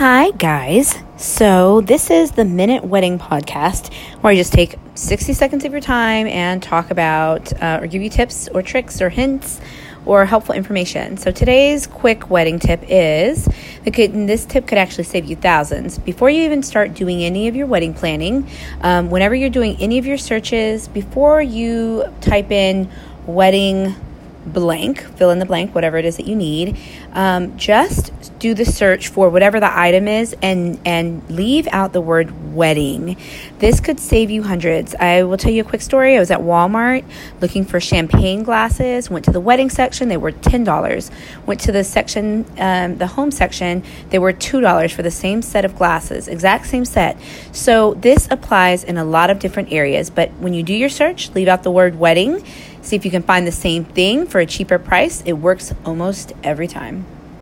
Hi, guys. So, this is the Minute Wedding Podcast where I just take 60 seconds of your time and talk about uh, or give you tips or tricks or hints or helpful information. So, today's quick wedding tip is could, this tip could actually save you thousands. Before you even start doing any of your wedding planning, um, whenever you're doing any of your searches, before you type in wedding blank, fill in the blank, whatever it is that you need. Um, just do the search for whatever the item is and, and leave out the word wedding. This could save you hundreds. I will tell you a quick story. I was at Walmart looking for champagne glasses, went to the wedding section, they were $10. Went to the section, um, the home section, they were $2 for the same set of glasses, exact same set. So this applies in a lot of different areas, but when you do your search, leave out the word wedding See if you can find the same thing for a cheaper price. It works almost every time.